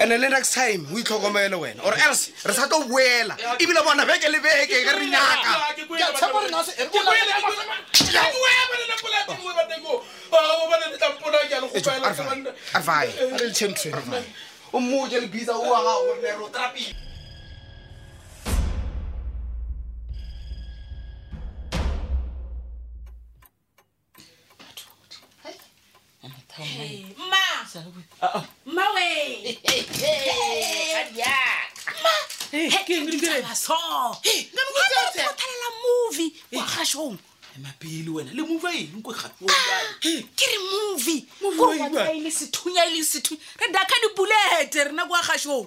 ande le next time o itlhokomele wena or else re sa tlo boela ebile bona beke le beke ge re nyaka o mmoja le bitsa o aga gore ro trapile mapele wena le move eng ko gape ah, ke re move e sethunya e leng sethunya re daka dipulete rena kwa gašong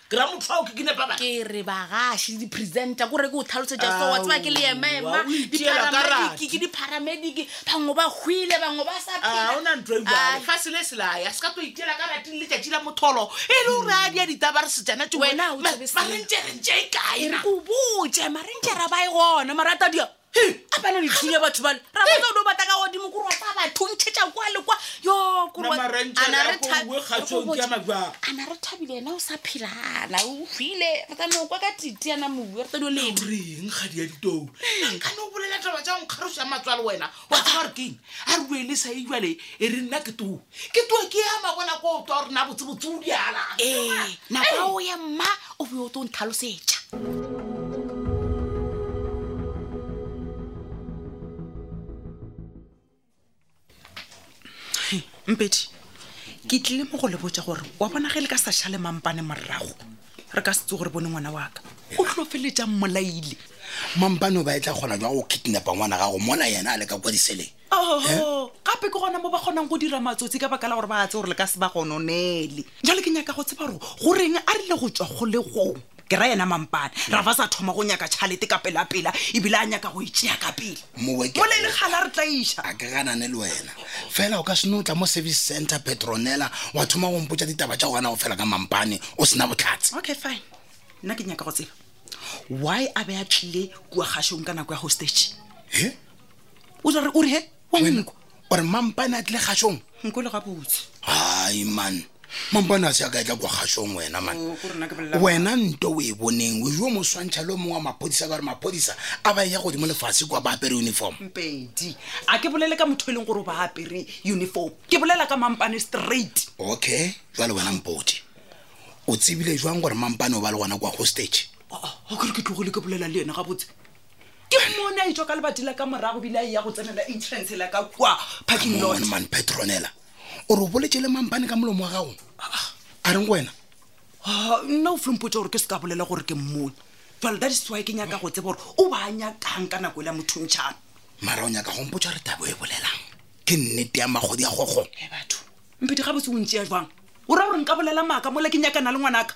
ke ra motho ao ke ke nepa bana ke re bagaši di-presenta kore ke o tlhalosetša so wa tseba ke le emaema Aowa, o itiela ka diparamediki ratso. ke diparamediki bangwe ba hwile bangwe ba sa a phela. Ah, o na ntho e Ah, jale fa sele selaya se ka tlo itiela ka rateng letšatši la motholo e le o radi ya ditaba re sejana tse Wena o tsebe selo. marentšerentše e kae e re na? ko botse marentšera ba e gona marata dia a bana dithunya batho bale rabata o di o bata ka godimo ko rota batho ntšhetša kwa le kwa yo ana re thabile ena o sa phelana o hwile re tla nokwa ka titi ana moue re tla dio lereng ga di ya ditoo ka ne o bolela taba tsa nkgaroša matswale wena wa tsaba re keng a re buele sa ejale e re nna ke too ke tue ke ya mabona ko o twa gore na botsebotse o diala ee nako o ya mma o be o tlo nthalosetša mpedi ke tlile mo go le botsa gore wa bona ge le ka sa šale mampane morago re ka se tse gore bone ngwana wa ka go tlofeletsang molaile mampane o ba e tla kgona jwa go kidnapa ngwana gago mona yena a le ka kwa diseleng gape ke gona mo ba kgonang go dira matsotsi ka baka la gore ba tse gore le ka se ba gononele jale ke nyaka go tseba gore goreng a rile go tswa go le gong ke ra yena mampane ra ba sa thoma go nyaka tšhalete ka pelapela ebile a nyaka go itsea ka pele mole le gala re tla iša a ke ganane le wena fela o ka sene o tla mo service center petronela wa thoma go mpotsa ditaba tša gona go fela ka mampane o sena botlhatse okay fine nna ke nyaka go tseba why a be a tlile kua gašong ka nako ya hostage e o jare o re he wa nko ore mampane a tle kgašong nko le gabotse ai man mampane a se a ka etla kwa kgašong wena man oh, wena nto o e boneng o jo mo swantšha le o mongwe wa maphodisa ka gore maphodisa a ba ya godimo lefatshe kwa ba apere uniform pedi a ke bolele ka motho e leng gore o ba apere uniform ke bolela ka mampane straight okay jwale wena mpoti o tsebile jwang gore mampane o ba le gona kwa hostage oh, oh, ke tlogole ke bolela le yena gabotse ke mone a etswa ka lebati la ka morago bile a e ya go tsenela entrance la ka kwa parking lot man petronela o re o boletse le mampane ka molomo wa gago a reng wena ah, nna o flompotsa gore ke se ka bolela gore ke mmone jale that is why ke nyaka go tseba gore o ba nyakang ka nako e la mothontšhana mara o nyaka gompotsa gore tabo e bolelang ke nnete ya magodi ya gogo eh, batho mpedi ga botse o ntse ya jwang o ra gore nka bolela maaka mola ke nyakana le ngwanaka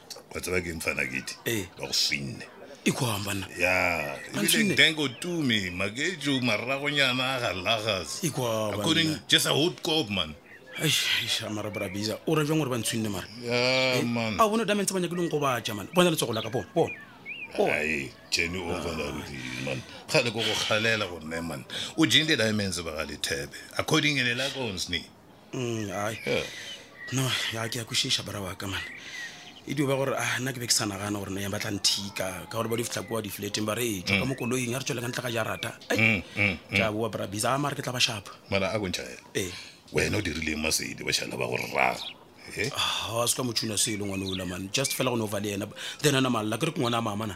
wa tseba ke mfana kete Eh. ba go swinne ikwang banna ya Ba ntshwinne? dango tumi makejo maragonyana ga lagas Ikwa according banna. just a hot cop man aiša mara brabisa o ra jang gore ba ntshwinne mara ya man a bone damente ba nyake leng go batša mane bona letsogo la ka bona bona ai jeny o gona godi man ga le ko go kgalela gone man o jeng di-diamonds ba ga lethebe according ene la konsne mm, ai no ya ke ya kwešiša bara wa ka mane e dio ba gore a nna ke be ke sa nagana gore ne ba tla nthika ka gore ba di fitlha kwa difileteng ba re tswa ka mo koloing a re tswele ka ntle ga jarata ja boa bara bisa a mare ke tla ba shapa mara a kontšha ee wena o dirileng masedi ba šala ba go rraga ga se ka motšhuna se e leng one olamane just fela go ne o vale ena then a namalala ke re ke ngwana a mamana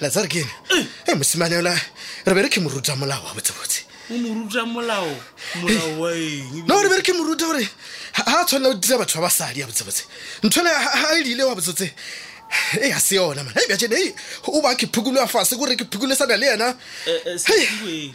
lazare kene e mosimanela re bere ke moruta molao wa botsebotse o moruta molao molao wa eng no re bere ke moruta gore ga a tshwanela go dira batho ba basadi ya botsebotse nthole ga e diile wa botsotse e ga se yona man e bjatšene o ba ke phukoloa fase kore ke phukolesana le yena Eh, eh, Hei. Sekiwe.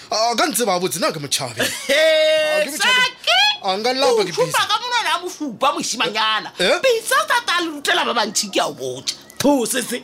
a ka ntseba botse na ke motšhabe He, ke motšhabe. saki a nka lapa ke o šupa ka monwana ya mofupa mošimanyana Eh? pitsa o tata a le rutela ba bantšhi ke a o botša thosese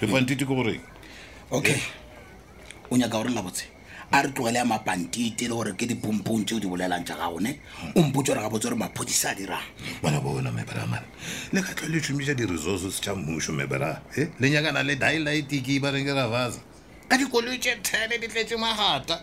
lepantiti ke goreng okay eh? o nyaka gore nna botse a re tlogele ya mapantiti e le gore ke dipompong tseo di bolelang tša gago ne o mpotse gore ga botse gore maphodisa a dirang bona bona meberamane le ka tlho le šomiša di-resources tša mmušo mebera e eh? le nyakana le dilightiki ba reng ke ravaza ka dikoloi tše tene di tletse magata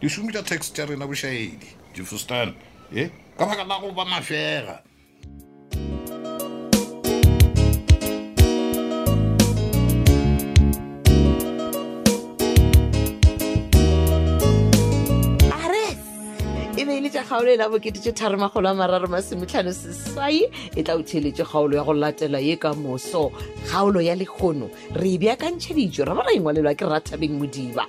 dišomi tša text tša rena bošaedi jefostan e eh? ka baka la go ba mafega tša kgaolo e la bokete tše tharo magolo a mararo masemetlhano seswai e tla utheletše kgaolo ya go latela ye ka moso kgaolo ya lekgono re e bjakantšheditšwe ra ba ra engwalelwa ke rathabeng modiba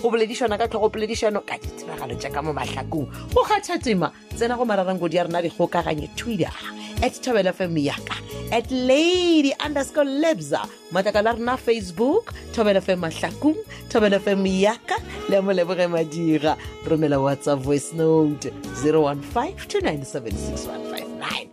go boledišana ka tlhogopoledišano ka ditiragalo tša ka mo mahlakong go kgatha tema tsena go mararangkodi ya rena dikgokaganye twitter at thabela fm yaka at lady underscore lebza matlaka la rena facebook thobela fm mahlakong thobela fm yaka le mo leboge madira romela whatsapp voice note 015 297 6159